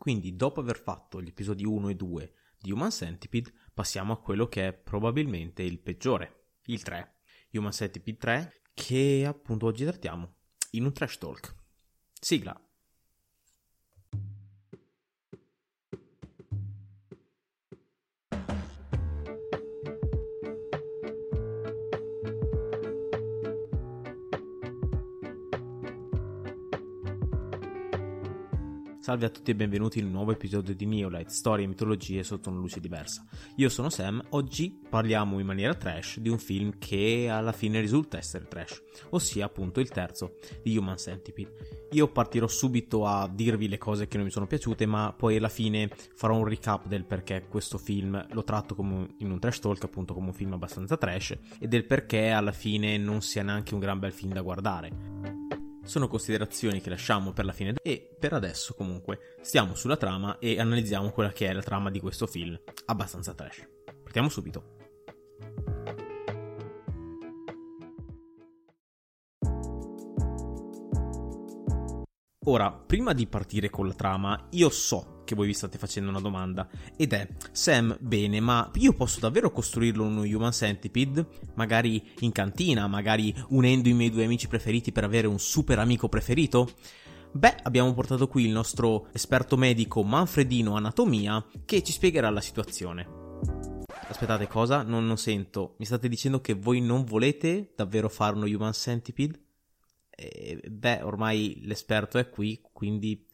Quindi, dopo aver fatto gli episodi 1 e 2 di Human Centipede, passiamo a quello che è probabilmente il peggiore, il 3. Human Centipede 3, che appunto oggi trattiamo in un trash talk. Sigla. Salve a tutti e benvenuti in un nuovo episodio di Neolight, storie e mitologie sotto una luce diversa. Io sono Sam, oggi parliamo in maniera trash di un film che alla fine risulta essere trash, ossia appunto il terzo di Human Centipede. Io partirò subito a dirvi le cose che non mi sono piaciute, ma poi alla fine farò un recap del perché questo film lo tratto come in un trash talk, appunto come un film abbastanza trash, e del perché alla fine non sia neanche un gran bel film da guardare sono considerazioni che lasciamo per la fine e per adesso comunque stiamo sulla trama e analizziamo quella che è la trama di questo film, abbastanza trash. Partiamo subito. Ora, prima di partire con la trama, io so che voi vi state facendo una domanda ed è Sam bene ma io posso davvero costruirlo uno Human Centipede magari in cantina magari unendo i miei due amici preferiti per avere un super amico preferito Beh, abbiamo portato qui il nostro esperto medico Manfredino Anatomia che ci spiegherà la situazione. Aspettate, cosa? Non, non sento. Mi state dicendo che voi non volete davvero fare uno Human Centipede? Eh, beh, ormai l'esperto è qui, quindi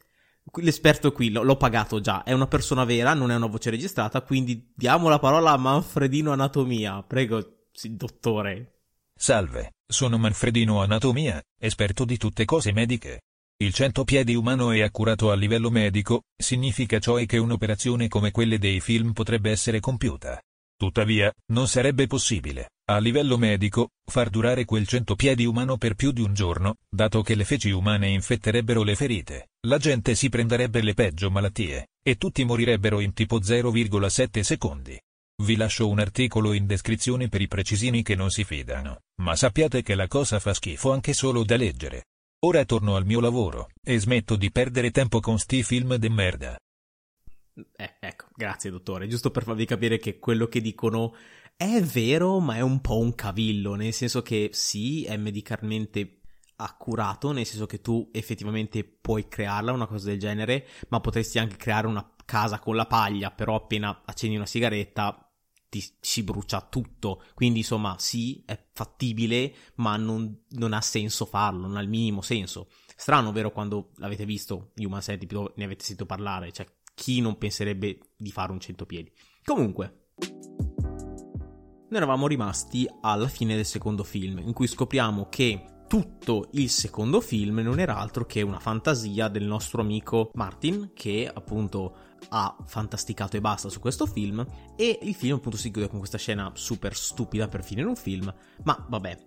L'esperto qui l'ho pagato già, è una persona vera, non è una voce registrata, quindi diamo la parola a Manfredino Anatomia. Prego, sì, dottore. Salve, sono Manfredino Anatomia, esperto di tutte cose mediche. Il centopiedi umano è accurato a livello medico, significa cioè che un'operazione come quelle dei film potrebbe essere compiuta. Tuttavia, non sarebbe possibile, a livello medico, far durare quel centopiedi umano per più di un giorno, dato che le feci umane infetterebbero le ferite, la gente si prenderebbe le peggio malattie, e tutti morirebbero in tipo 0,7 secondi. Vi lascio un articolo in descrizione per i precisini che non si fidano, ma sappiate che la cosa fa schifo anche solo da leggere. Ora torno al mio lavoro, e smetto di perdere tempo con sti film de merda. Eh, ecco, grazie dottore, giusto per farvi capire che quello che dicono è vero, ma è un po' un cavillo, nel senso che sì, è medicalmente accurato, nel senso che tu effettivamente puoi crearla una cosa del genere, ma potresti anche creare una casa con la paglia, però appena accendi una sigaretta ti si brucia tutto. Quindi insomma sì, è fattibile, ma non, non ha senso farlo, non ha il minimo senso. Strano, vero, quando l'avete visto Human Centipede, ne avete sentito parlare, cioè chi non penserebbe di fare un centopiedi? Comunque, noi eravamo rimasti alla fine del secondo film, in cui scopriamo che tutto il secondo film non era altro che una fantasia del nostro amico Martin, che appunto ha fantasticato e basta su questo film, e il film appunto si chiude con questa scena super stupida per finire un film, ma vabbè,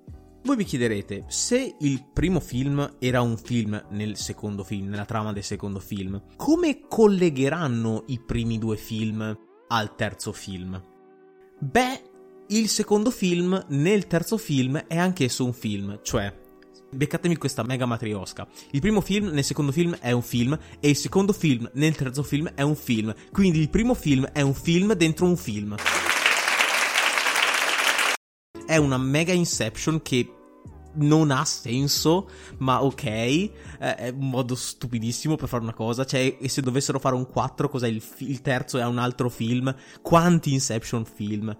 voi vi chiederete, se il primo film era un film nel secondo film, nella trama del secondo film, come collegheranno i primi due film al terzo film? Beh, il secondo film nel terzo film è anch'esso un film, cioè Beccatemi questa mega matriosca. Il primo film nel secondo film è un film e il secondo film nel terzo film è un film. Quindi il primo film è un film dentro un film è una mega inception che non ha senso, ma ok, è un modo stupidissimo per fare una cosa, cioè, e se dovessero fare un 4, cos'è il, fi- il terzo è un altro film? Quanti Inception film?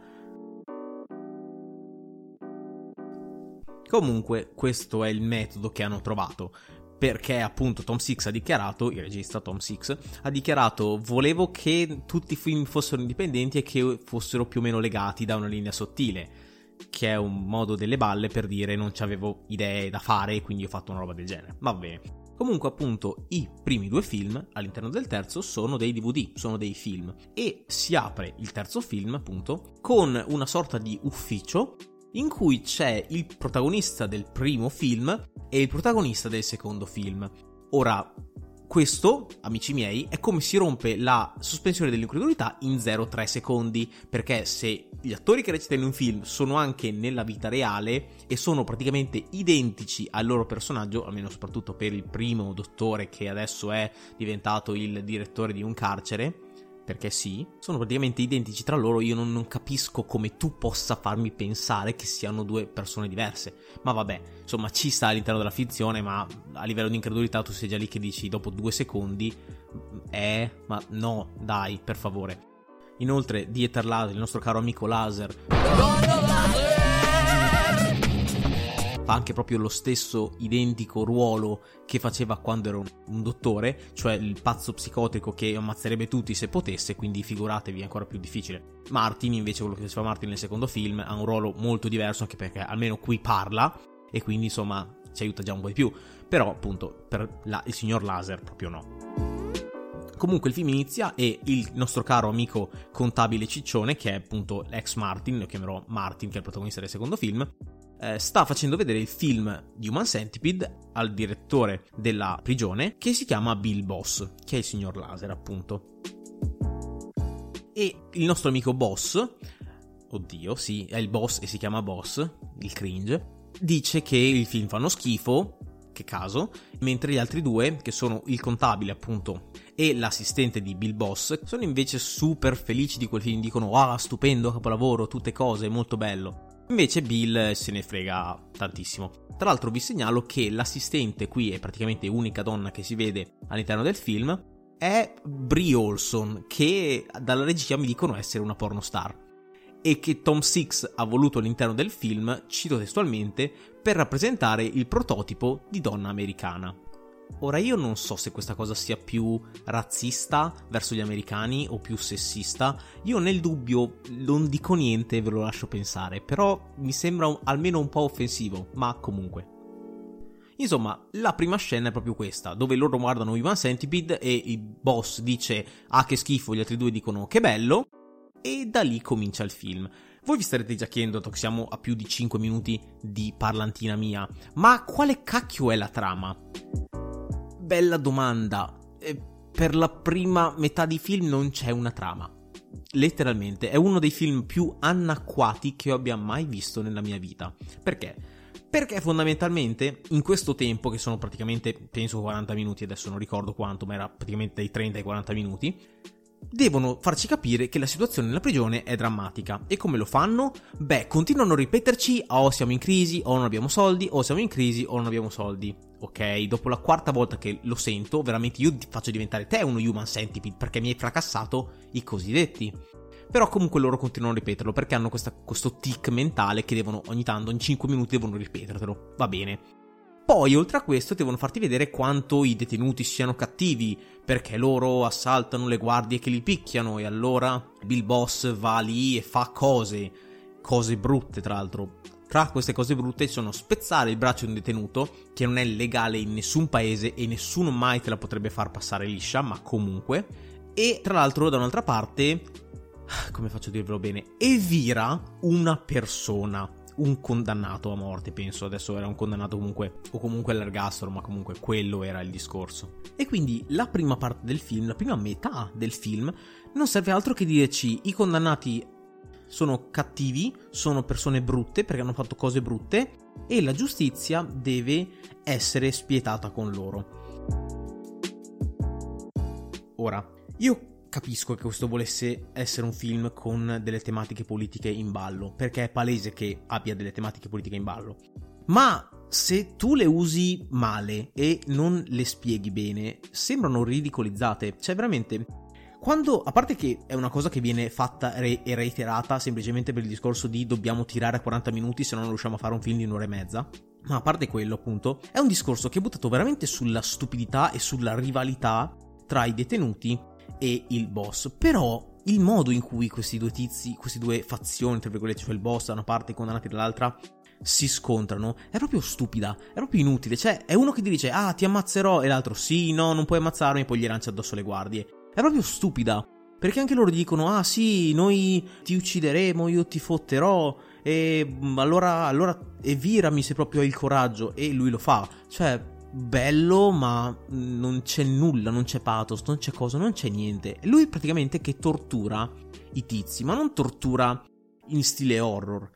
Comunque, questo è il metodo che hanno trovato. Perché appunto Tom Six ha dichiarato, il regista Tom Six, ha dichiarato volevo che tutti i film fossero indipendenti e che fossero più o meno legati da una linea sottile che è un modo delle balle per dire non avevo idee da fare e quindi ho fatto una roba del genere. Va bene. Comunque, appunto, i primi due film all'interno del terzo sono dei DVD, sono dei film. E si apre il terzo film, appunto, con una sorta di ufficio in cui c'è il protagonista del primo film e il protagonista del secondo film. Ora, Questo, amici miei, è come si rompe la sospensione dell'incredulità in 0,3 secondi, perché se gli attori che recitano in un film sono anche nella vita reale e sono praticamente identici al loro personaggio, almeno soprattutto per il primo dottore che adesso è diventato il direttore di un carcere, perché sì, sono praticamente identici tra loro, io non, non, capisco come tu possa farmi pensare che siano due persone diverse. Ma vabbè, insomma, ci sta all'interno della finzione, ma a livello di incredulità tu sei già lì che dici dopo due secondi, eh, ma no, dai, per favore. Inoltre, Dieter Laser, il nostro caro amico Laser, fa anche proprio lo stesso identico ruolo che faceva quando era un, un, dottore, cioè il pazzo psicotico che ammazzerebbe tutti se potesse, quindi figuratevi è ancora più difficile. Martin, invece, quello che faceva Martin nel secondo film, ha un ruolo molto diverso, anche perché almeno qui parla, e quindi insomma ci aiuta già un po' di più. Però, appunto, per la, il signor Laser proprio no. Comunque il film inizia e il nostro caro amico contabile Ciccione, che è appunto l'ex Martin, lo chiamerò Martin, che è il protagonista del secondo film, eh, sta facendo vedere il film di Human Centipede al direttore della prigione che si chiama Bill Boss, che è il signor Laser appunto. E il nostro amico Boss, oddio, sì, è il boss e si chiama Boss, il cringe, dice che il film fanno schifo, che caso, mentre gli altri due, che sono il contabile appunto e l'assistente di Bill Boss, sono invece super felici di quel film, dicono ah stupendo, capolavoro, tutte cose, molto bello. Invece Bill se ne frega tantissimo. Tra l'altro vi segnalo che l'assistente qui è praticamente l'unica donna che si vede all'interno del film è Brie Olson, che dalla regia mi dicono essere una pornostar e che Tom Six ha voluto all'interno del film, cito testualmente, per rappresentare il prototipo di donna americana. Ora io non so se questa cosa sia più razzista verso gli americani o più sessista, io nel dubbio non dico niente, ve lo lascio pensare, però mi sembra un, almeno un po' offensivo, ma comunque. Insomma, la prima scena è proprio questa, dove loro guardano Ivan Centipede e il boss dice ah che schifo, gli altri due dicono che bello, e da lì comincia il film. Voi vi starete già chiedendo, che siamo a più di 5 minuti di parlantina mia, ma quale cacchio è la trama? Bella domanda. per la prima metà di film non c'è una trama. Letteralmente, è uno dei film più anacquati che io abbia mai visto nella mia vita. Perché? Perché fondamentalmente in questo tempo, che sono praticamente penso 40 minuti, adesso non ricordo quanto, ma era praticamente dai 30 ai 40 minuti, devono farci capire che la situazione nella prigione è drammatica. E come lo fanno? Beh, continuano a ripeterci o oh, siamo in crisi, o non abbiamo soldi, o siamo in crisi, o non abbiamo soldi. Ok, dopo la quarta volta che lo sento, veramente io faccio diventare te uno human centipede perché mi hai fracassato i cosiddetti. Però comunque loro continuano a ripeterlo perché hanno questa, questo tic mentale che devono ogni tanto, in 5 minuti devono ripetertelo. Va bene. Poi, oltre a questo, devono farti vedere quanto i detenuti siano cattivi, perché loro assaltano le guardie che li picchiano e allora Bill Boss va lì e fa cose, cose brutte tra l'altro. Tra queste cose brutte sono spezzare il braccio di un detenuto, che non è legale in nessun paese e nessuno mai te la potrebbe far passare liscia, ma comunque. E tra l'altro, da un'altra parte, come faccio a dirvelo bene, evira una persona un condannato a morte, penso adesso era un condannato comunque, o comunque all'ergastolo, ma comunque quello era il discorso. E quindi la prima parte del film, la prima metà del film, non serve altro che dirci i condannati sono cattivi, sono persone brutte perché hanno fatto cose brutte e la giustizia deve essere spietata con loro. Ora, io capisco che questo volesse essere un film con delle tematiche politiche in ballo, perché è palese che abbia delle tematiche politiche in ballo. Ma se tu le usi male e non le spieghi bene, sembrano ridicolizzate. Cioè, veramente. Quando, a parte che è una cosa che viene fatta e reiterata semplicemente per il discorso di dobbiamo tirare a 40 minuti se no non riusciamo a fare un film di un'ora e mezza, ma a parte quello, appunto, è un discorso che è buttato veramente sulla stupidità e sulla rivalità tra i detenuti e il boss. Però il modo in cui questi due tizi, queste due fazioni, tra virgolette, cioè il boss da una parte e i condannati dall'altra, si scontrano è proprio stupida, è proprio inutile. Cioè, è uno che ti dice, ah, ti ammazzerò, e l'altro, sì, no, non puoi ammazzarmi, e poi gli lancia addosso le guardie. È proprio stupida. Perché anche loro dicono, ah, sì, noi ti uccideremo, io ti fotterò, e allora, allora evirami se proprio hai il coraggio, e lui lo fa. Cioè, bello, ma non c'è nulla, non c'è pathos, non c'è cosa, non c'è niente. Lui praticamente che tortura i tizi, ma non tortura in stile horror,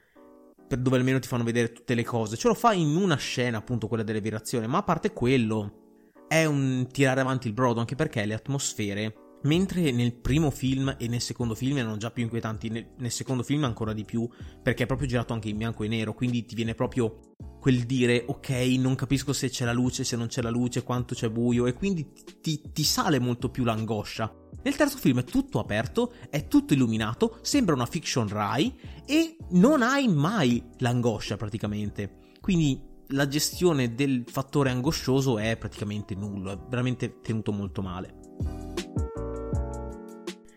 per dove almeno ti fanno vedere tutte le cose. Ce lo fa in una scena, appunto, quella delle virazioni, ma a parte quello, è un tirare avanti il brodo, anche perché le atmosfere Mentre nel primo film e nel secondo film erano già più inquietanti, nel, secondo film ancora di più, perché è proprio girato anche in bianco e nero, quindi ti viene proprio quel dire ok, non capisco se c'è la luce, se non c'è la luce, quanto c'è buio, e quindi ti, ti sale molto più l'angoscia. Nel terzo film è tutto aperto, è tutto illuminato, sembra una fiction Rai e non hai mai l'angoscia praticamente. Quindi la gestione del fattore angoscioso è praticamente nullo, è veramente tenuto molto male.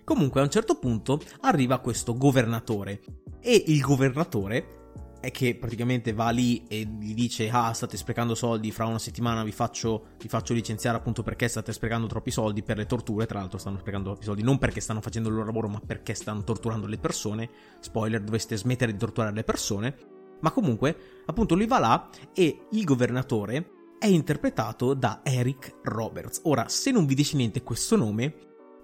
Comunque a un certo punto arriva questo governatore e il governatore è che praticamente va lì e gli dice ah state sprecando soldi, fra una settimana vi faccio, vi faccio licenziare appunto perché state sprecando troppi soldi per le torture, tra l'altro stanno sprecando troppi soldi non perché stanno facendo il loro lavoro ma perché stanno torturando le persone, spoiler dovreste smettere di torturare le persone, ma comunque appunto lui va là e il governatore è interpretato da Eric Roberts. Ora, se non vi dice niente questo nome,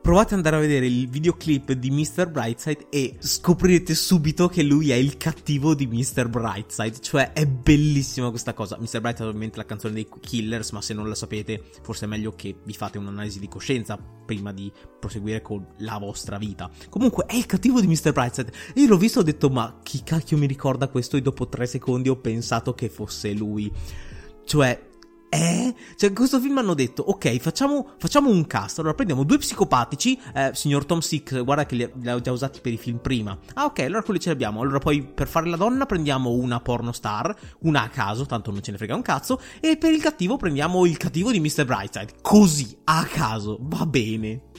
Provate ad andare a vedere il videoclip di Mr. Brightside e scoprirete subito che lui è il cattivo di Mr. Brightside. Cioè, è bellissima questa cosa. Mr. Brightside è ovviamente la canzone dei Killers, ma se non la sapete, forse è meglio che vi fate un'analisi di coscienza prima di proseguire con la vostra vita. Comunque, è il cattivo di Mr. Brightside. Io l'ho visto e ho detto, ma chi cacchio mi ricorda questo? E dopo tre secondi ho pensato che fosse lui. Cioè, eh? Cioè, in questo film hanno detto, ok, facciamo, facciamo un cast. Allora prendiamo due psicopatici. Eh, signor Tom Six, guarda che li, li ho già usati per i film prima. Ah, ok, allora quelli ce li abbiamo. Allora poi per fare la donna prendiamo una porno star, una a caso, tanto non ce ne frega un cazzo. E per il cattivo prendiamo il cattivo di Mr. Brightside. Così, a caso, va bene.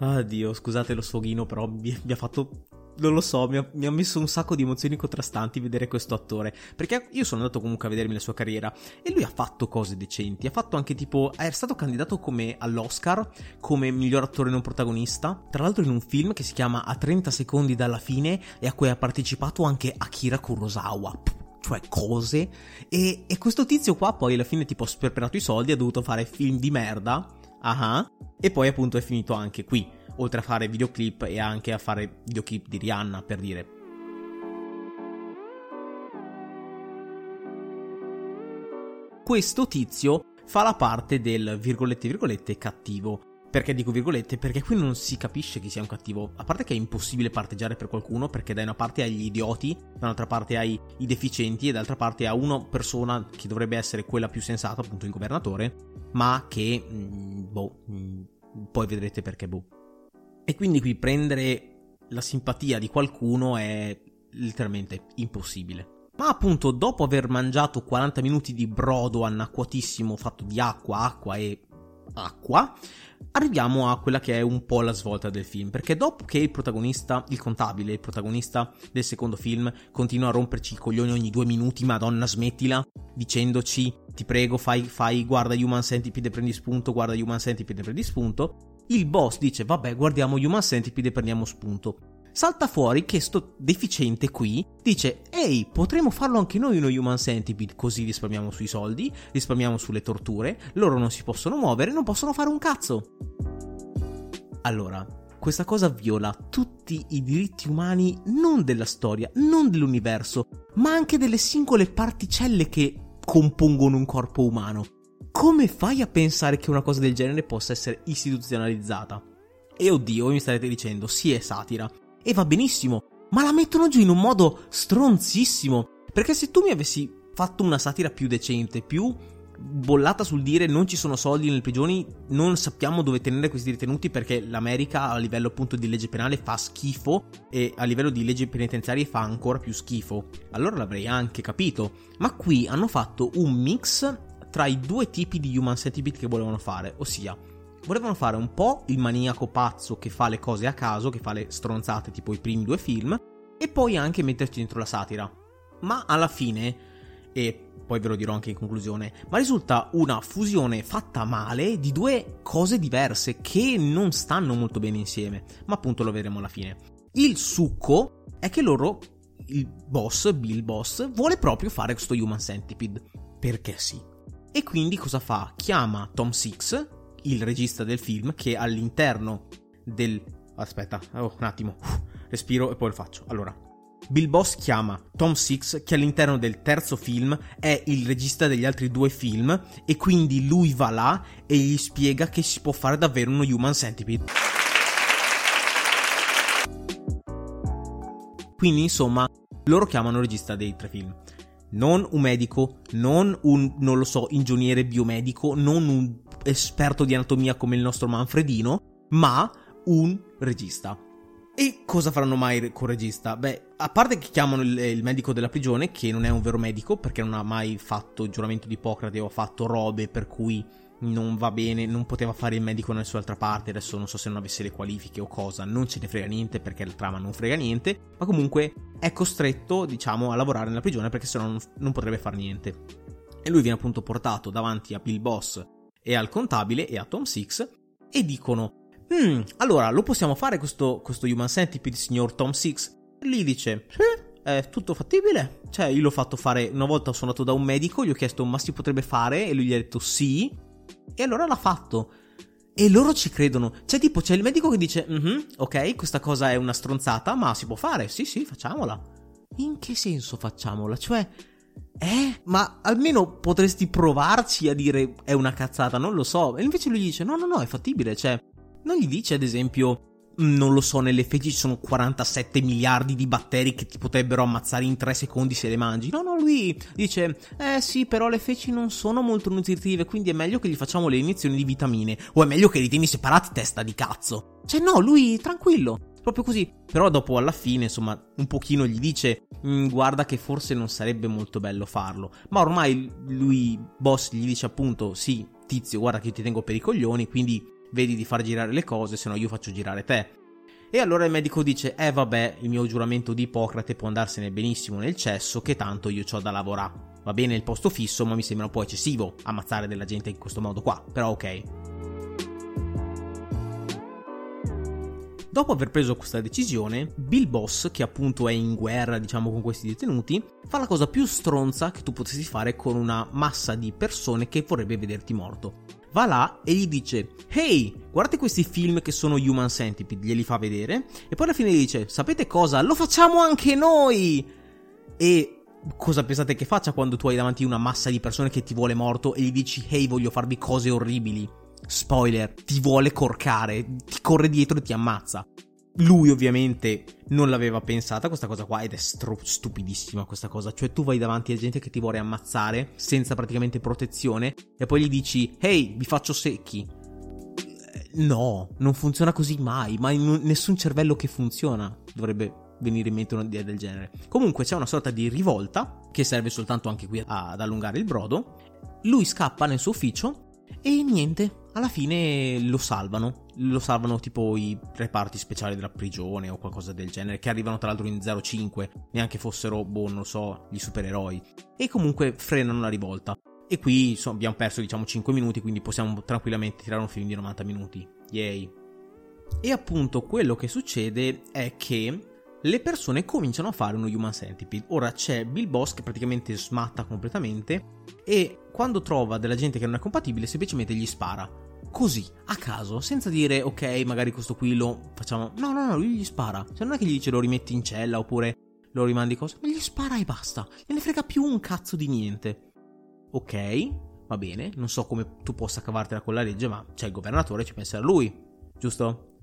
Addio, scusate lo sfoghino, però mi, mi ha fatto non lo so, mi ha, mi ha, messo un sacco di emozioni contrastanti vedere questo attore. Perché io sono andato comunque a vedermi la sua carriera e lui ha fatto cose decenti. Ha fatto anche tipo. È stato candidato come all'Oscar come miglior attore non protagonista. Tra l'altro in un film che si chiama A 30 secondi dalla fine e a cui ha partecipato anche Akira Kurosawa cioè cose. E, e, questo tizio qua poi alla fine tipo ha sperperato i soldi, ha dovuto fare film di merda. Ah, uh-huh, e poi appunto è finito anche qui oltre a fare videoclip e anche a fare videoclip di Rihanna per dire. Questo tizio fa la parte del virgolette virgolette cattivo. Perché dico virgolette? Perché qui non si capisce chi sia un cattivo. A parte che è impossibile parteggiare per qualcuno, perché da una parte hai gli idioti, dall'altra parte hai i deficienti, e dall'altra parte ha una persona che dovrebbe essere quella più sensata, appunto il governatore, ma che, mm, boh, mm, poi vedrete perché, boh. E quindi qui prendere la simpatia di qualcuno è letteralmente impossibile. Ma appunto, dopo aver mangiato 40 minuti di brodo annacquatissimo fatto di acqua, acqua e acqua, arriviamo a quella che è un po' la svolta del film. Perché dopo che il protagonista, il contabile, il protagonista del secondo film, continua a romperci i coglioni ogni due minuti, madonna smettila, dicendoci ti prego fai, fai, guarda Human Centipede prendi spunto, guarda Human Centipede prendi spunto il boss dice vabbè guardiamo Human Centipede e prendiamo spunto. Salta fuori che sto deficiente qui dice ehi potremmo farlo anche noi uno Human Centipede così risparmiamo sui soldi, risparmiamo sulle torture, loro non si possono muovere, non possono fare un cazzo. Allora, questa cosa viola tutti i diritti umani non della storia, non dell'universo, ma anche delle singole particelle che compongono un corpo umano come fai a pensare che una cosa del genere possa essere istituzionalizzata? E oddio, mi starete dicendo, sì è satira. E va benissimo, ma la mettono giù in un modo stronzissimo. Perché se tu mi avessi fatto una satira più decente, più bollata sul dire non ci sono soldi nelle prigioni, non sappiamo dove tenere questi detenuti perché l'America a livello appunto di legge penale fa schifo e a livello di legge penitenziarie fa ancora più schifo. Allora l'avrei anche capito. Ma qui hanno fatto un mix tra i due tipi di human centipede che volevano fare, ossia volevano fare un po' il maniaco pazzo che fa le cose a caso, che fa le stronzate tipo i primi due film, e poi anche metterci dentro la satira. Ma alla fine, e poi ve lo dirò anche in conclusione, ma risulta una fusione fatta male di due cose diverse che non stanno molto bene insieme, ma appunto lo vedremo alla fine. Il succo è che loro, il boss, Bill Boss, vuole proprio fare questo Human Centipede. Perché sì. E quindi cosa fa? Chiama Tom Six, il regista del film, che all'interno del... Aspetta, oh, un attimo, respiro e poi lo faccio. Allora, Bill Boss chiama Tom Six, che all'interno del terzo film è il regista degli altri due film, e quindi lui va là e gli spiega che si può fare davvero uno Human Centipede. Quindi, insomma, loro chiamano il regista dei tre film. Non un medico, non un, non lo so, ingegnere biomedico, non un esperto di anatomia come il nostro Manfredino, ma un regista. E cosa faranno mai con il regista? Beh, a parte che chiamano il, il, medico della prigione, che non è un vero medico perché non ha mai fatto il giuramento di Ippocrate o ha fatto robe per cui non va bene, non poteva fare il medico da nessun'altra parte, adesso non so se non avesse le qualifiche o cosa, non ce ne frega niente perché la trama non frega niente, ma comunque è costretto, diciamo, a lavorare nella prigione perché sennò non, non potrebbe fare niente. E lui viene appunto portato davanti a Bill Boss e al contabile e a Tom Six e dicono Hmm, allora lo possiamo fare questo, questo Human Centipede, signor Tom Six? Lì dice, eh, è tutto fattibile. Cioè, io l'ho fatto fare una volta, sono andato da un medico, gli ho chiesto ma si potrebbe fare e lui gli ha detto sì. E allora l'ha fatto. E loro ci credono. Cioè, tipo, c'è il medico che dice: mm-hmm, Ok, questa cosa è una stronzata, ma si può fare. Sì, sì, facciamola. In che senso facciamola? Cioè, eh? Ma almeno potresti provarci a dire è una cazzata, non lo so. E invece lui dice: No, no, no, è fattibile. Cioè, non gli dice, ad esempio, non lo so, nelle feci ci sono 47 miliardi di batteri che ti potrebbero ammazzare in 3 secondi se le mangi. No, no, lui dice, eh sì, però le feci non sono molto nutritive, quindi è meglio che gli facciamo le iniezioni di vitamine. O è meglio che li tieni separati, testa di cazzo. Cioè, no, lui tranquillo. Proprio così. Però dopo alla fine, insomma, un pochino gli dice, mm, guarda che forse non sarebbe molto bello farlo. Ma ormai lui, boss, gli dice appunto, sì, tizio, guarda che io ti tengo per i coglioni, quindi vedi di far girare le cose, se no io faccio girare te. E allora il medico dice: Eh, vabbè, il mio giuramento di Ippocrate può andarsene benissimo nel cesso, che tanto io ho da lavorare. Va bene il posto fisso, ma mi sembra un po' eccessivo ammazzare della gente in questo modo qua. Però ok. Dopo aver preso questa decisione, Bill Boss, che appunto è in guerra, diciamo, con questi detenuti, fa la cosa più stronza che tu potessi fare con una massa di persone che vorrebbe vederti morto va là e gli dice Hey, guardate questi film che sono Human Centipede, glieli fa vedere e poi alla fine gli dice Sapete cosa? Lo facciamo anche noi! E cosa pensate che faccia quando tu hai davanti una massa di persone che ti vuole morto e gli dici Hey, voglio farvi cose orribili? Spoiler, ti vuole corcare, ti corre dietro e ti ammazza. Lui ovviamente non l'aveva pensata questa cosa qua ed è stro- stupidissima questa cosa. Cioè tu vai davanti a gente che ti vuole ammazzare senza praticamente protezione e poi gli dici hey vi faccio secchi. Eh, no, non funziona così mai, ma in nessun cervello che funziona dovrebbe venire in mente un'idea del genere. Comunque c'è una sorta di rivolta che serve soltanto anche qui ad allungare il brodo. Lui scappa nel suo ufficio e niente, alla fine lo salvano. Lo salvano tipo i reparti speciali della prigione o qualcosa del genere, che arrivano tra l'altro in 05, neanche fossero, boh, non lo so, gli supereroi. E comunque frenano la rivolta. E qui insomma, abbiamo perso diciamo 5 minuti, quindi possiamo tranquillamente tirare un film di 90 minuti. Yay. E appunto quello che succede è che le persone cominciano a fare uno Human Centipede. Ora c'è Bill Boss che praticamente smatta completamente e quando trova della gente che non è compatibile semplicemente gli spara. Così, a caso, senza dire ok, magari questo qui lo facciamo. No, no, no, lui gli spara. Cioè non è che gli dice lo rimetti in cella oppure lo rimandi cosa, ma gli spara e basta. Non ne frega più un cazzo di niente. Ok, va bene, non so come tu possa cavartela con la legge, ma c'è il governatore, ci penserà lui. Giusto?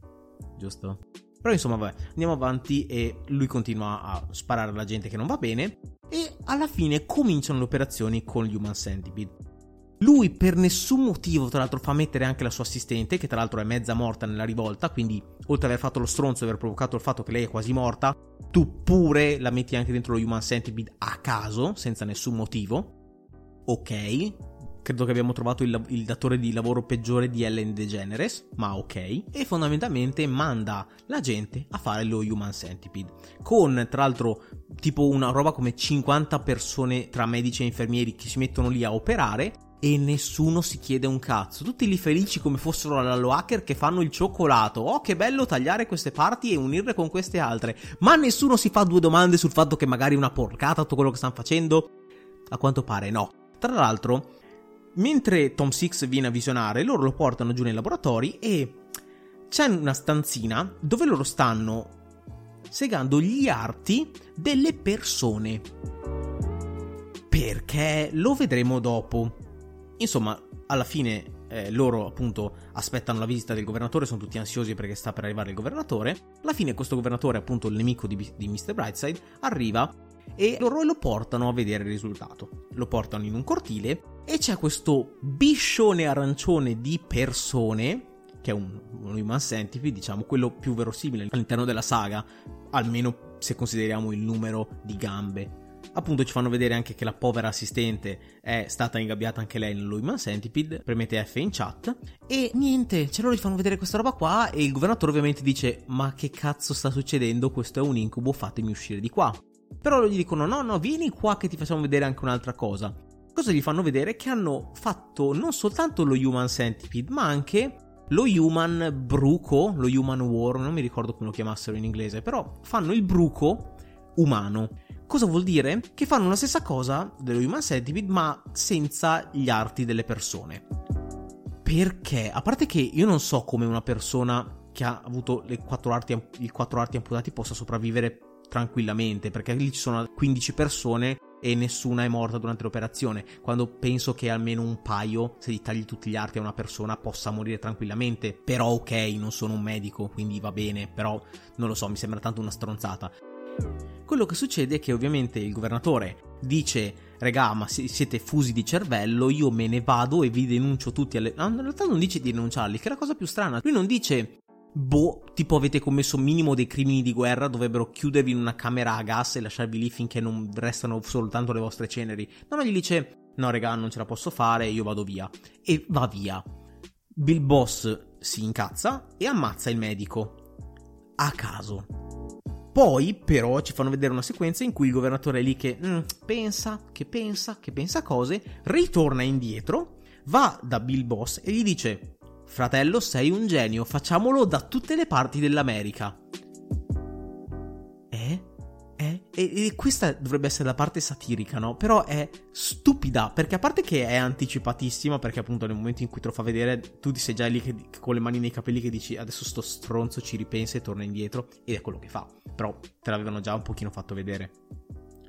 Giusto? Però insomma, vabbè, andiamo avanti e lui continua a sparare alla gente che non va bene e alla fine cominciano le operazioni con gli Human Centipede. Lui per nessun motivo, tra l'altro, fa mettere anche la sua assistente, che tra l'altro è mezza morta nella rivolta, quindi oltre ad aver fatto lo stronzo e aver provocato il fatto che lei è quasi morta, tu pure la metti anche dentro lo Human Centipede a caso, senza nessun motivo. Ok, credo che abbiamo trovato il, il, datore di lavoro peggiore di Ellen DeGeneres, ma ok, e fondamentalmente manda la gente a fare lo Human Centipede, con tra l'altro tipo una roba come 50 persone tra medici e infermieri che si mettono lì a operare e nessuno si chiede un cazzo. Tutti lì felici come fossero l'allo hacker che fanno il cioccolato. Oh, che bello tagliare queste parti e unirle con queste altre. Ma nessuno si fa due domande sul fatto che magari è una porcata tutto quello che stanno facendo? A quanto pare no. Tra l'altro, mentre Tom Six viene a visionare, loro lo portano giù nei laboratori e c'è una stanzina dove loro stanno segando gli arti delle persone. Perché lo vedremo dopo. Insomma, alla fine eh, loro appunto aspettano la visita del governatore, sono tutti ansiosi perché sta per arrivare il governatore. Alla fine questo governatore, appunto il nemico di, di Mr. Brightside, arriva e loro lo portano a vedere il risultato. Lo portano in un cortile e c'è questo biscione arancione di persone, che è un, un Human Centipede, diciamo quello più verosimile all'interno della saga, almeno se consideriamo il numero di gambe Appunto ci fanno vedere anche che la povera assistente è stata ingabbiata anche lei nell'Human Centipede, premete F in chat e niente, ce loro gli fanno vedere questa roba qua e il governatore ovviamente dice ma che cazzo sta succedendo, questo è un incubo, fatemi uscire di qua. Però gli dicono no no vieni qua che ti facciamo vedere anche un'altra cosa. Cosa gli fanno vedere? Che hanno fatto non soltanto lo Human Centipede ma anche lo Human Bruco, lo Human War, non mi ricordo come lo chiamassero in inglese, però fanno il bruco umano. Cosa vuol dire? Che fanno la stessa cosa dello Human Centipede, ma senza gli arti delle persone. Perché? A parte che io non so come una persona che ha avuto le quattro arti, i quattro arti amputati possa sopravvivere tranquillamente, perché lì ci sono 15 persone e nessuna è morta durante l'operazione, quando penso che almeno un paio, se gli tagli tutti gli arti a una persona, possa morire tranquillamente. Però ok, non sono un medico, quindi va bene, però non lo so, mi sembra tanto una stronzata. Quello che succede è che ovviamente il governatore dice regà ma siete fusi di cervello io me ne vado e vi denuncio tutti alle... No, in realtà non dice di denunciarli che è la cosa più strana lui non dice boh tipo avete commesso minimo dei crimini di guerra dovrebbero chiudervi in una camera a gas e lasciarvi lì finché non restano soltanto le vostre ceneri. No no gli dice no regà non ce la posso fare io vado via. E va via. Bill Boss si incazza e ammazza il medico. A caso. Poi, però, ci fanno vedere una sequenza in cui il governatore è lì che mm, pensa, che pensa, che pensa cose, ritorna indietro, va da Bill Boss e gli dice: Fratello, sei un genio, facciamolo da tutte le parti dell'America. E, e, questa dovrebbe essere la parte satirica, no? Però è stupida, perché a parte che è anticipatissima, perché appunto nel momento in cui te lo fa vedere, tu ti sei già lì che, con le mani nei capelli che dici adesso sto stronzo ci ripensa e torna indietro, ed è quello che fa. Però te l'avevano già un pochino fatto vedere.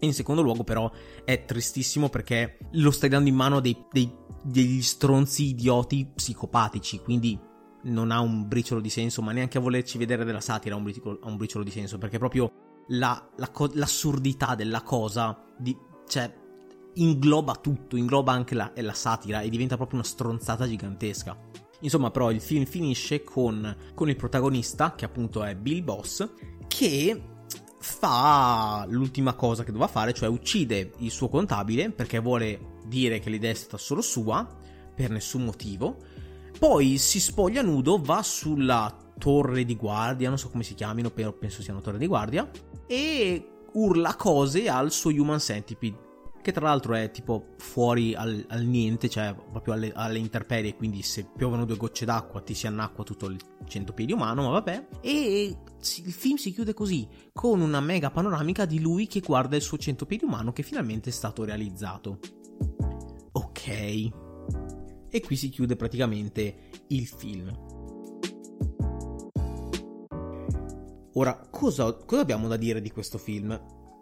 In secondo luogo però è tristissimo perché lo stai dando in mano a dei, dei, degli stronzi idioti psicopatici, quindi non ha un briciolo di senso, ma neanche a volerci vedere della satira ha un briciolo, ha un briciolo di senso, perché proprio la, la, l'assurdità della cosa, di, cioè, ingloba tutto, ingloba anche la, la satira e diventa proprio una stronzata gigantesca. Insomma, però il film finisce con, con il protagonista, che appunto è Bill Boss, che fa l'ultima cosa che doveva fare, cioè uccide il suo contabile perché vuole dire che l'idea è stata solo sua, per nessun motivo. Poi si spoglia nudo, va sulla torre di guardia, non so come si chiamino, però penso siano torre di guardia, e urla cose al suo Human Centipede, che tra l'altro è tipo fuori al, al niente, cioè proprio alle, alle interperie, quindi se piovono due gocce d'acqua ti si annacqua tutto il centopiedi umano, ma vabbè. E il film si chiude così, con una mega panoramica di lui che guarda il suo centopiedi umano che finalmente è stato realizzato. Ok. E qui si chiude praticamente il film. Ora, cosa, cosa abbiamo da dire di questo film?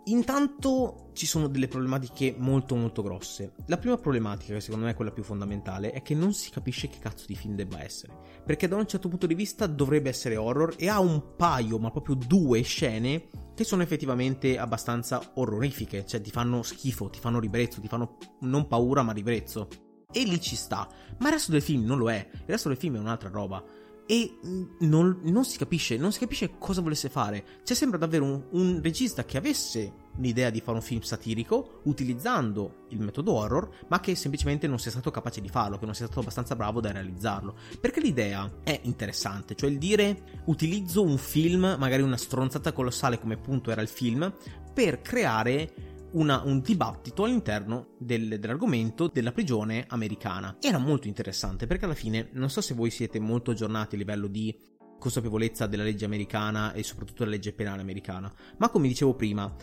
Intanto ci sono delle problematiche molto molto grosse. La prima problematica, che secondo me è quella più fondamentale, è che non si capisce che cazzo di film debba essere. Perché da un certo punto di vista dovrebbe essere horror e ha un paio, ma proprio due scene che sono effettivamente abbastanza orrorifiche, cioè ti fanno schifo, ti fanno ribrezzo, ti fanno non paura ma ribrezzo. E lì ci sta. Ma il resto del film non lo è. Il resto del film è un'altra roba e non, non, si capisce, non si capisce cosa volesse fare. C'è sembra davvero un, un, regista che avesse l'idea di fare un film satirico utilizzando il metodo horror, ma che semplicemente non sia stato capace di farlo, che non sia stato abbastanza bravo da realizzarlo. Perché l'idea è interessante, cioè il dire utilizzo un film, magari una stronzata colossale come appunto era il film, per creare una, un dibattito all'interno del, dell'argomento della prigione americana. Era molto interessante perché alla fine non so se voi siete molto aggiornati a livello di consapevolezza della legge americana e soprattutto della legge penale americana, ma come dicevo prima,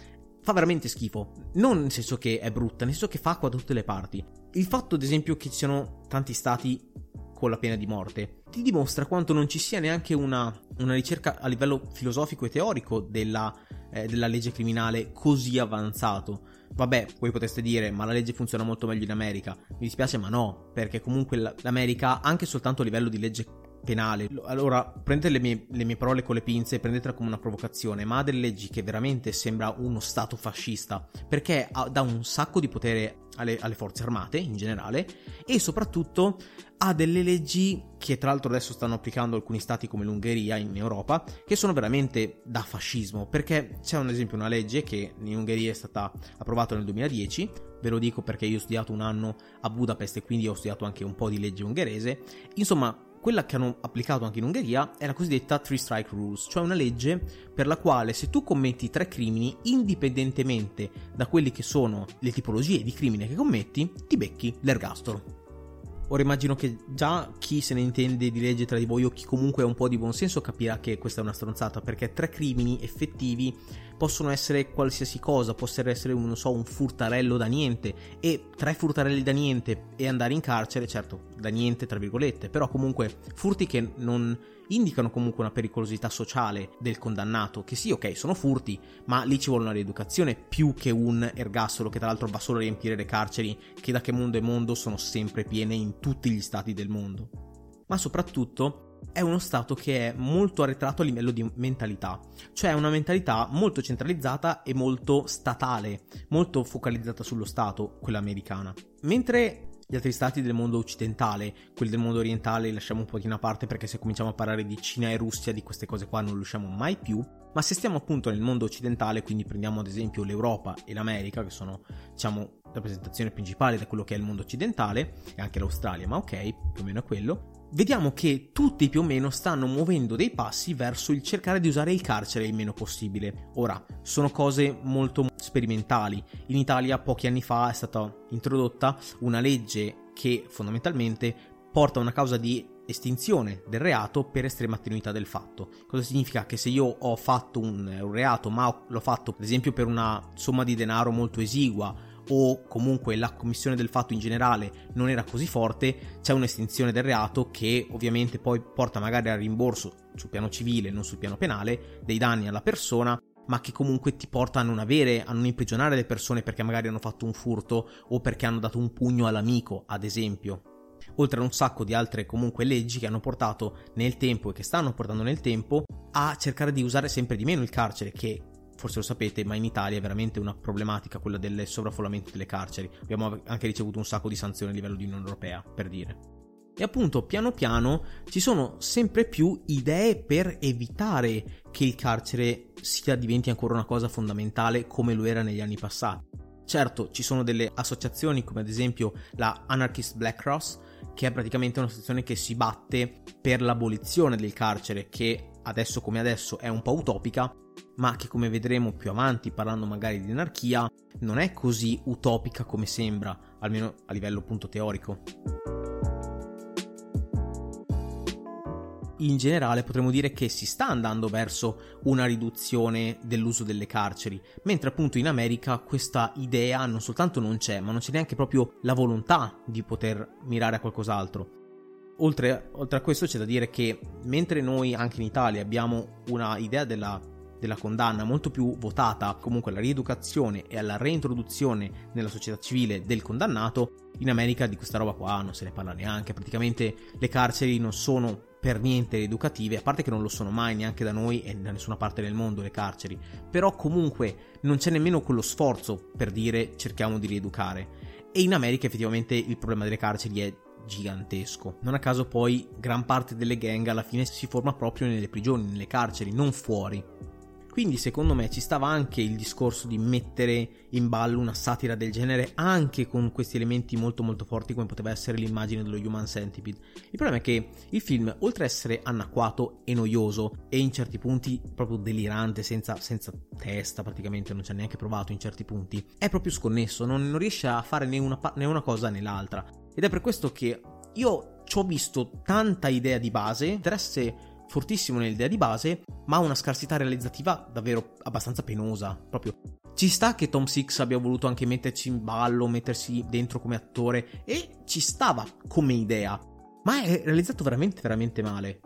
fa veramente schifo. Non nel senso che è brutta, nel senso che fa acqua da tutte le parti. Il fatto, ad esempio, che ci siano tanti stati con la pena di morte ti dimostra quanto non ci sia neanche una, una ricerca a livello filosofico e teorico della, eh, della legge criminale così avanzato. Vabbè, voi potreste dire, ma la legge funziona molto meglio in America. Mi dispiace, ma no, perché comunque l'America, anche soltanto a livello di legge penale. Allora, prendete le mie, le mie, parole con le pinze e prendetela come una provocazione, ma ha delle leggi che veramente sembra uno stato fascista, perché ha, dà un sacco di potere alle, alle, forze armate in generale e soprattutto ha delle leggi che tra l'altro adesso stanno applicando alcuni stati come l'Ungheria in Europa, che sono veramente da fascismo, perché c'è un esempio una legge che in Ungheria è stata approvata nel 2010, ve lo dico perché io ho studiato un anno a Budapest e quindi ho studiato anche un po' di legge ungherese, insomma quella che hanno applicato anche in Ungheria è la cosiddetta Three Strike Rules, cioè una legge per la quale se tu commetti tre crimini, indipendentemente da quelle che sono le tipologie di crimine che commetti, ti becchi l'ergastolo. Ora immagino che già chi se ne intende di legge tra di voi o chi comunque ha un po' di buonsenso capirà che questa è una stronzata perché tre crimini effettivi possono essere qualsiasi cosa, possono essere non so, un furtarello da niente. E tre furtarelli da niente e andare in carcere, certo, da niente tra virgolette, però comunque furti che non indicano comunque una pericolosità sociale del condannato, che sì, ok, sono furti, ma lì ci vuole una rieducazione più che un ergastolo che tra l'altro va solo a riempire le carceri che da che mondo è mondo sono sempre piene in tutti gli stati del mondo. Ma soprattutto è uno Stato che è molto arretrato a livello di mentalità, cioè una mentalità molto centralizzata e molto statale, molto focalizzata sullo Stato, quella americana. Mentre gli altri stati del mondo occidentale, quelli del mondo orientale li lasciamo un pochino a parte perché se cominciamo a parlare di Cina e Russia di queste cose qua non riusciamo mai più, ma se stiamo appunto nel mondo occidentale, quindi prendiamo ad esempio l'Europa e l'America, che sono diciamo rappresentazione principale da quello che è il mondo occidentale, e anche l'Australia, ma ok, più o meno è quello, vediamo che tutti più o meno stanno muovendo dei passi verso il cercare di usare il carcere il meno possibile. Ora, sono cose molto sperimentali. In Italia pochi anni fa è stata introdotta una legge che fondamentalmente porta a una causa di estinzione del reato per estrema tenuità del fatto. Cosa significa? Che se io ho fatto un, reato, ma l'ho fatto ad esempio per una somma di denaro molto esigua, o comunque la commissione del fatto in generale non era così forte, c'è un'estinzione del reato che ovviamente poi porta magari al rimborso sul piano civile, non sul piano penale, dei danni alla persona, ma che comunque ti porta a non avere, a non imprigionare le persone perché magari hanno fatto un furto o perché hanno dato un pugno all'amico, ad esempio. Oltre a un sacco di altre comunque leggi che hanno portato nel tempo e che stanno portando nel tempo a cercare di usare sempre di meno il carcere, che forse lo sapete, ma in Italia è veramente una problematica quella del sovraffollamento delle carceri. Abbiamo anche ricevuto un sacco di sanzioni a livello di Unione Europea, per dire. E appunto, piano piano ci sono sempre più idee per evitare che il carcere sia diventi ancora una cosa fondamentale come lo era negli anni passati. Certo, ci sono delle associazioni come ad esempio la Anarchist Black Cross, che è praticamente un'associazione che si batte per l'abolizione del carcere, che adesso come adesso è un po' utopica, ma che come vedremo più avanti parlando magari di anarchia non è così utopica come sembra, almeno a livello appunto teorico. In generale potremmo dire che si sta andando verso una riduzione dell'uso delle carceri, mentre appunto in America questa idea non soltanto non c'è, ma non c'è neanche proprio la volontà di poter mirare a qualcos'altro. Oltre, oltre, a questo c'è da dire che mentre noi anche in Italia abbiamo una idea della della condanna molto più votata comunque alla rieducazione e alla reintroduzione nella società civile del condannato, in America di questa roba qua non se ne parla neanche, praticamente le carceri non sono per niente rieducative, a parte che non lo sono mai neanche da noi e da nessuna parte del mondo le carceri, però comunque non c'è nemmeno quello sforzo per dire cerchiamo di rieducare. E in America effettivamente il problema delle carceri è gigantesco. Non a caso poi gran parte delle gang alla fine si forma proprio nelle prigioni, nelle carceri, non fuori. Quindi secondo me ci stava anche il discorso di mettere in ballo una satira del genere anche con questi elementi molto molto forti come poteva essere l'immagine dello Human Centipede. Il problema è che il film, oltre ad essere anacquato e noioso e in certi punti proprio delirante, senza, senza testa praticamente, non ci ha neanche provato in certi punti, è proprio sconnesso, non, non riesce a fare né una, né una cosa né l'altra. Ed è per questo che io ci ho visto tanta idea di base, interesse fortissimo nell'idea di base, ma una scarsità realizzativa davvero abbastanza penosa. Proprio Ci sta che Tom Six abbia voluto anche metterci in ballo, mettersi dentro come attore e ci stava come idea, ma è realizzato veramente veramente male.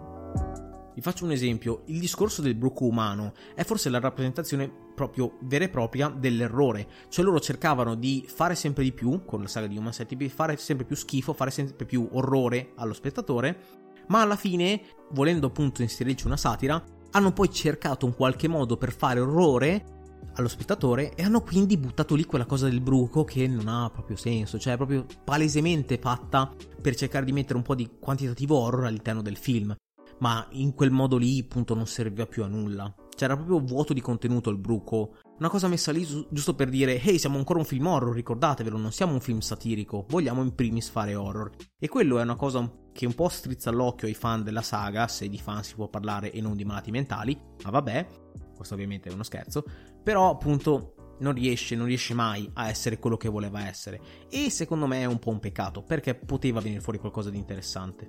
Vi faccio un esempio, il discorso del bruco umano è forse la rappresentazione proprio vera e propria dell'errore, cioè loro cercavano di fare sempre di più, con la saga di Human Centipede, fare sempre più schifo, fare sempre più orrore allo spettatore, ma alla fine, volendo appunto inserirci una satira, hanno poi cercato un qualche modo per fare orrore allo spettatore e hanno quindi buttato lì quella cosa del bruco che non ha proprio senso, cioè è proprio palesemente fatta per cercare di mettere un po' di quantitativo horror all'interno del film, ma in quel modo lì appunto non serviva più a nulla. C'era proprio vuoto di contenuto il bruco, una cosa messa lì giusto per dire ehi siamo ancora un film horror, ricordatevelo, non siamo un film satirico, vogliamo in primis fare horror. E quello è una cosa che un po' strizza l'occhio ai fan della saga, se di fan si può parlare e non di malati mentali, ma vabbè, questo ovviamente è uno scherzo, però appunto non riesce, non riesce mai a essere quello che voleva essere e secondo me è un po' un peccato perché poteva venire fuori qualcosa di interessante.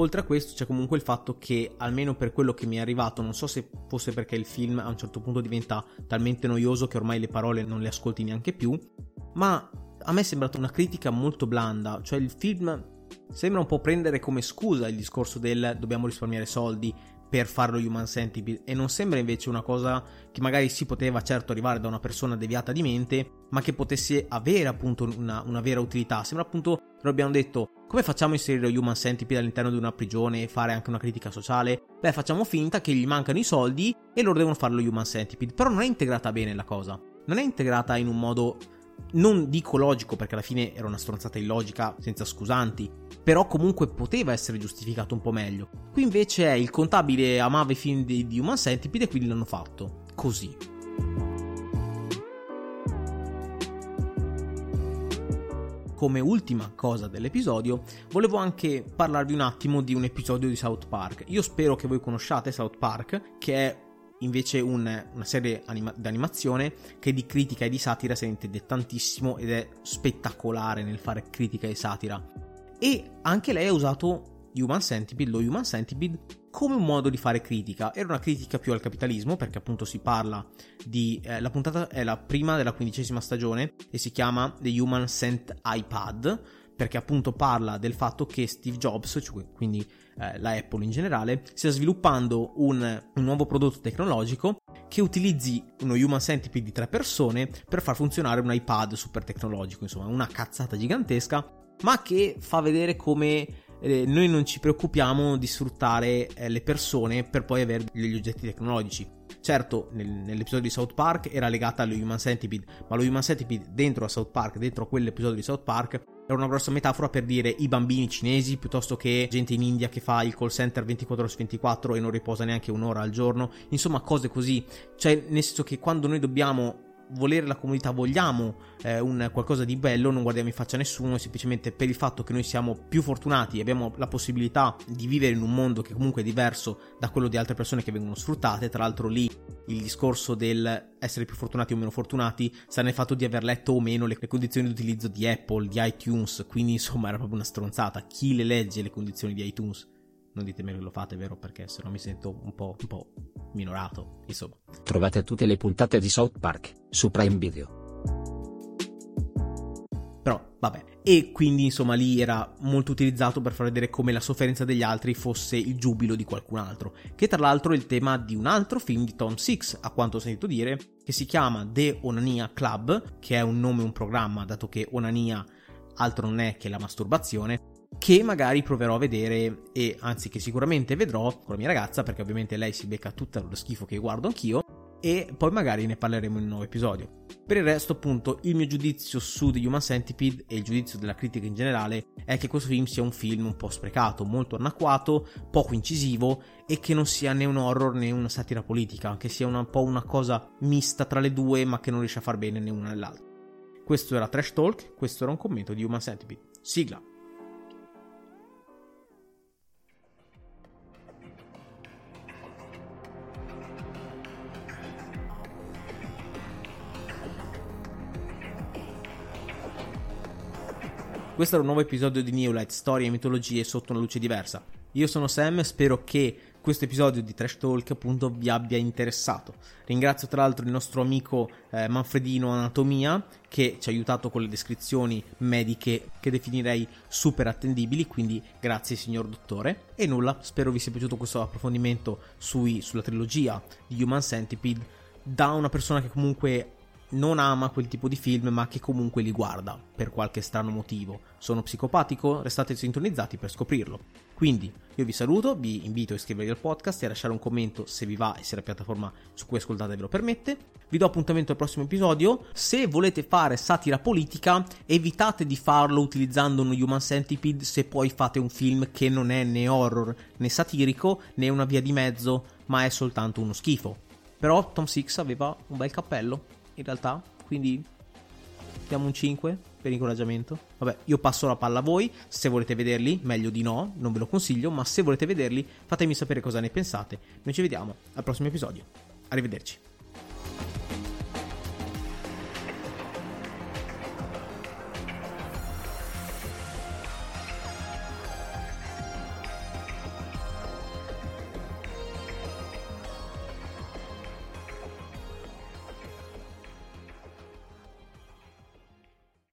Oltre a questo c'è comunque il fatto che, almeno per quello che mi è arrivato, non so se fosse perché il film a un certo punto diventa talmente noioso che ormai le parole non le ascolti neanche più, ma a me è sembrata una critica molto blanda, cioè il film Sembra un po' prendere come scusa il discorso del dobbiamo risparmiare soldi per farlo Human Centipede. E non sembra invece una cosa che magari si poteva certo arrivare da una persona deviata di mente ma che potesse avere appunto una, una vera utilità. Sembra appunto lo abbiamo detto come facciamo a inserire Human Centipede all'interno di una prigione e fare anche una critica sociale? Beh facciamo finta che gli mancano i soldi e loro devono farlo Human Centipede. Però non è integrata bene la cosa. Non è integrata in un modo non dico logico perché alla fine era una stronzata illogica senza scusanti, però comunque poteva essere giustificato un po' meglio. Qui invece è il contabile amava i film di, di Human Centipede e quindi l'hanno fatto. Così. Come ultima cosa dell'episodio, volevo anche parlarvi un attimo di un episodio di South Park. Io spero che voi conosciate South Park, che è invece un, una serie anima- d'animazione che di critica e di satira se ne intende tantissimo ed è spettacolare nel fare critica e satira. E anche lei ha usato Human Centipede, lo Human Centipede, come un modo di fare critica. Era una critica più al capitalismo, perché appunto si parla di... Eh, la puntata è la prima della quindicesima stagione e si chiama The Human Cent iPad, perché appunto parla del fatto che Steve Jobs, cioè quindi eh, la Apple in generale, stia sviluppando un, un, nuovo prodotto tecnologico che utilizzi uno Human Centipede di tre persone per far funzionare un iPad super tecnologico, insomma una cazzata gigantesca, ma che fa vedere come eh, noi non ci preoccupiamo di sfruttare eh, le persone per poi avere degli oggetti tecnologici. Certo, nel, nell'episodio di South Park era legata allo Human Centipede, ma lo Human Centipede dentro a South Park, dentro a quell'episodio di South Park, era una grossa metafora per dire i bambini cinesi piuttosto che gente in India che fa il call center 24 ore su 24 e non riposa neanche un'ora al giorno, insomma cose così, cioè nel senso che quando noi dobbiamo volere la comunità, vogliamo eh, un qualcosa di bello, non guardiamo in faccia a nessuno, semplicemente per il fatto che noi siamo più fortunati e abbiamo la possibilità di vivere in un mondo che comunque è diverso da quello di altre persone che vengono sfruttate. Tra l'altro lì il discorso del essere più fortunati o meno fortunati sta nel fatto di aver letto o meno le, le condizioni di utilizzo di Apple, di iTunes, quindi insomma era proprio una stronzata. Chi le legge le condizioni di iTunes? Non ditemi che lo fate, vero? Perché se no mi sento un po', un po' minorato, insomma. Trovate tutte le puntate di South Park su Prime Video. Però, vabbè. E quindi, insomma, lì era molto utilizzato per far vedere come la sofferenza degli altri fosse il giubilo di qualcun altro. Che tra l'altro è il tema di un altro film di Tom Six, a quanto ho sentito dire, che si chiama The Onania Club, che è un nome, un programma, dato che Onania altro non è che la masturbazione, che magari proverò a vedere e anzi che sicuramente vedrò con la mia ragazza perché ovviamente lei si becca tutto lo schifo che guardo anch'io e poi magari ne parleremo in un nuovo episodio. Per il resto, appunto, il mio giudizio su The Human Centipede e il giudizio della critica in generale è che questo film sia un film un po' sprecato, molto anacquato, poco incisivo e che non sia né un horror né una satira politica, che sia una, un po' una cosa mista tra le due ma che non riesce a far bene né una né l'altra. Questo era Trash Talk, questo era un commento di Human Centipede. Sigla. Questo era un nuovo episodio di New Light, storie e mitologie sotto una luce diversa. Io sono Sam, spero che questo episodio di Trash Talk appunto vi abbia interessato. Ringrazio tra l'altro il nostro amico eh, Manfredino Anatomia che ci ha aiutato con le descrizioni mediche che definirei super attendibili, quindi grazie signor dottore. E nulla, spero vi sia piaciuto questo approfondimento sui, sulla trilogia di Human Centipede da una persona che comunque non ama quel tipo di film, ma che comunque li guarda per qualche strano motivo. Sono psicopatico? Restate sintonizzati per scoprirlo. Quindi io vi saluto, vi invito a iscrivervi al podcast e a lasciare un commento se vi va e se la piattaforma su cui ascoltate ve lo permette. Vi do appuntamento al prossimo episodio. Se volete fare satira politica, evitate di farlo utilizzando uno Human Centipede se poi fate un film che non è né horror né satirico né una via di mezzo, ma è soltanto uno schifo. Però Tom Six aveva un bel cappello in realtà, quindi diamo un 5 per incoraggiamento. Vabbè, io passo la palla a voi, se volete vederli, meglio di no, non ve lo consiglio, ma se volete vederli, fatemi sapere cosa ne pensate. Noi ci vediamo al prossimo episodio. Arrivederci.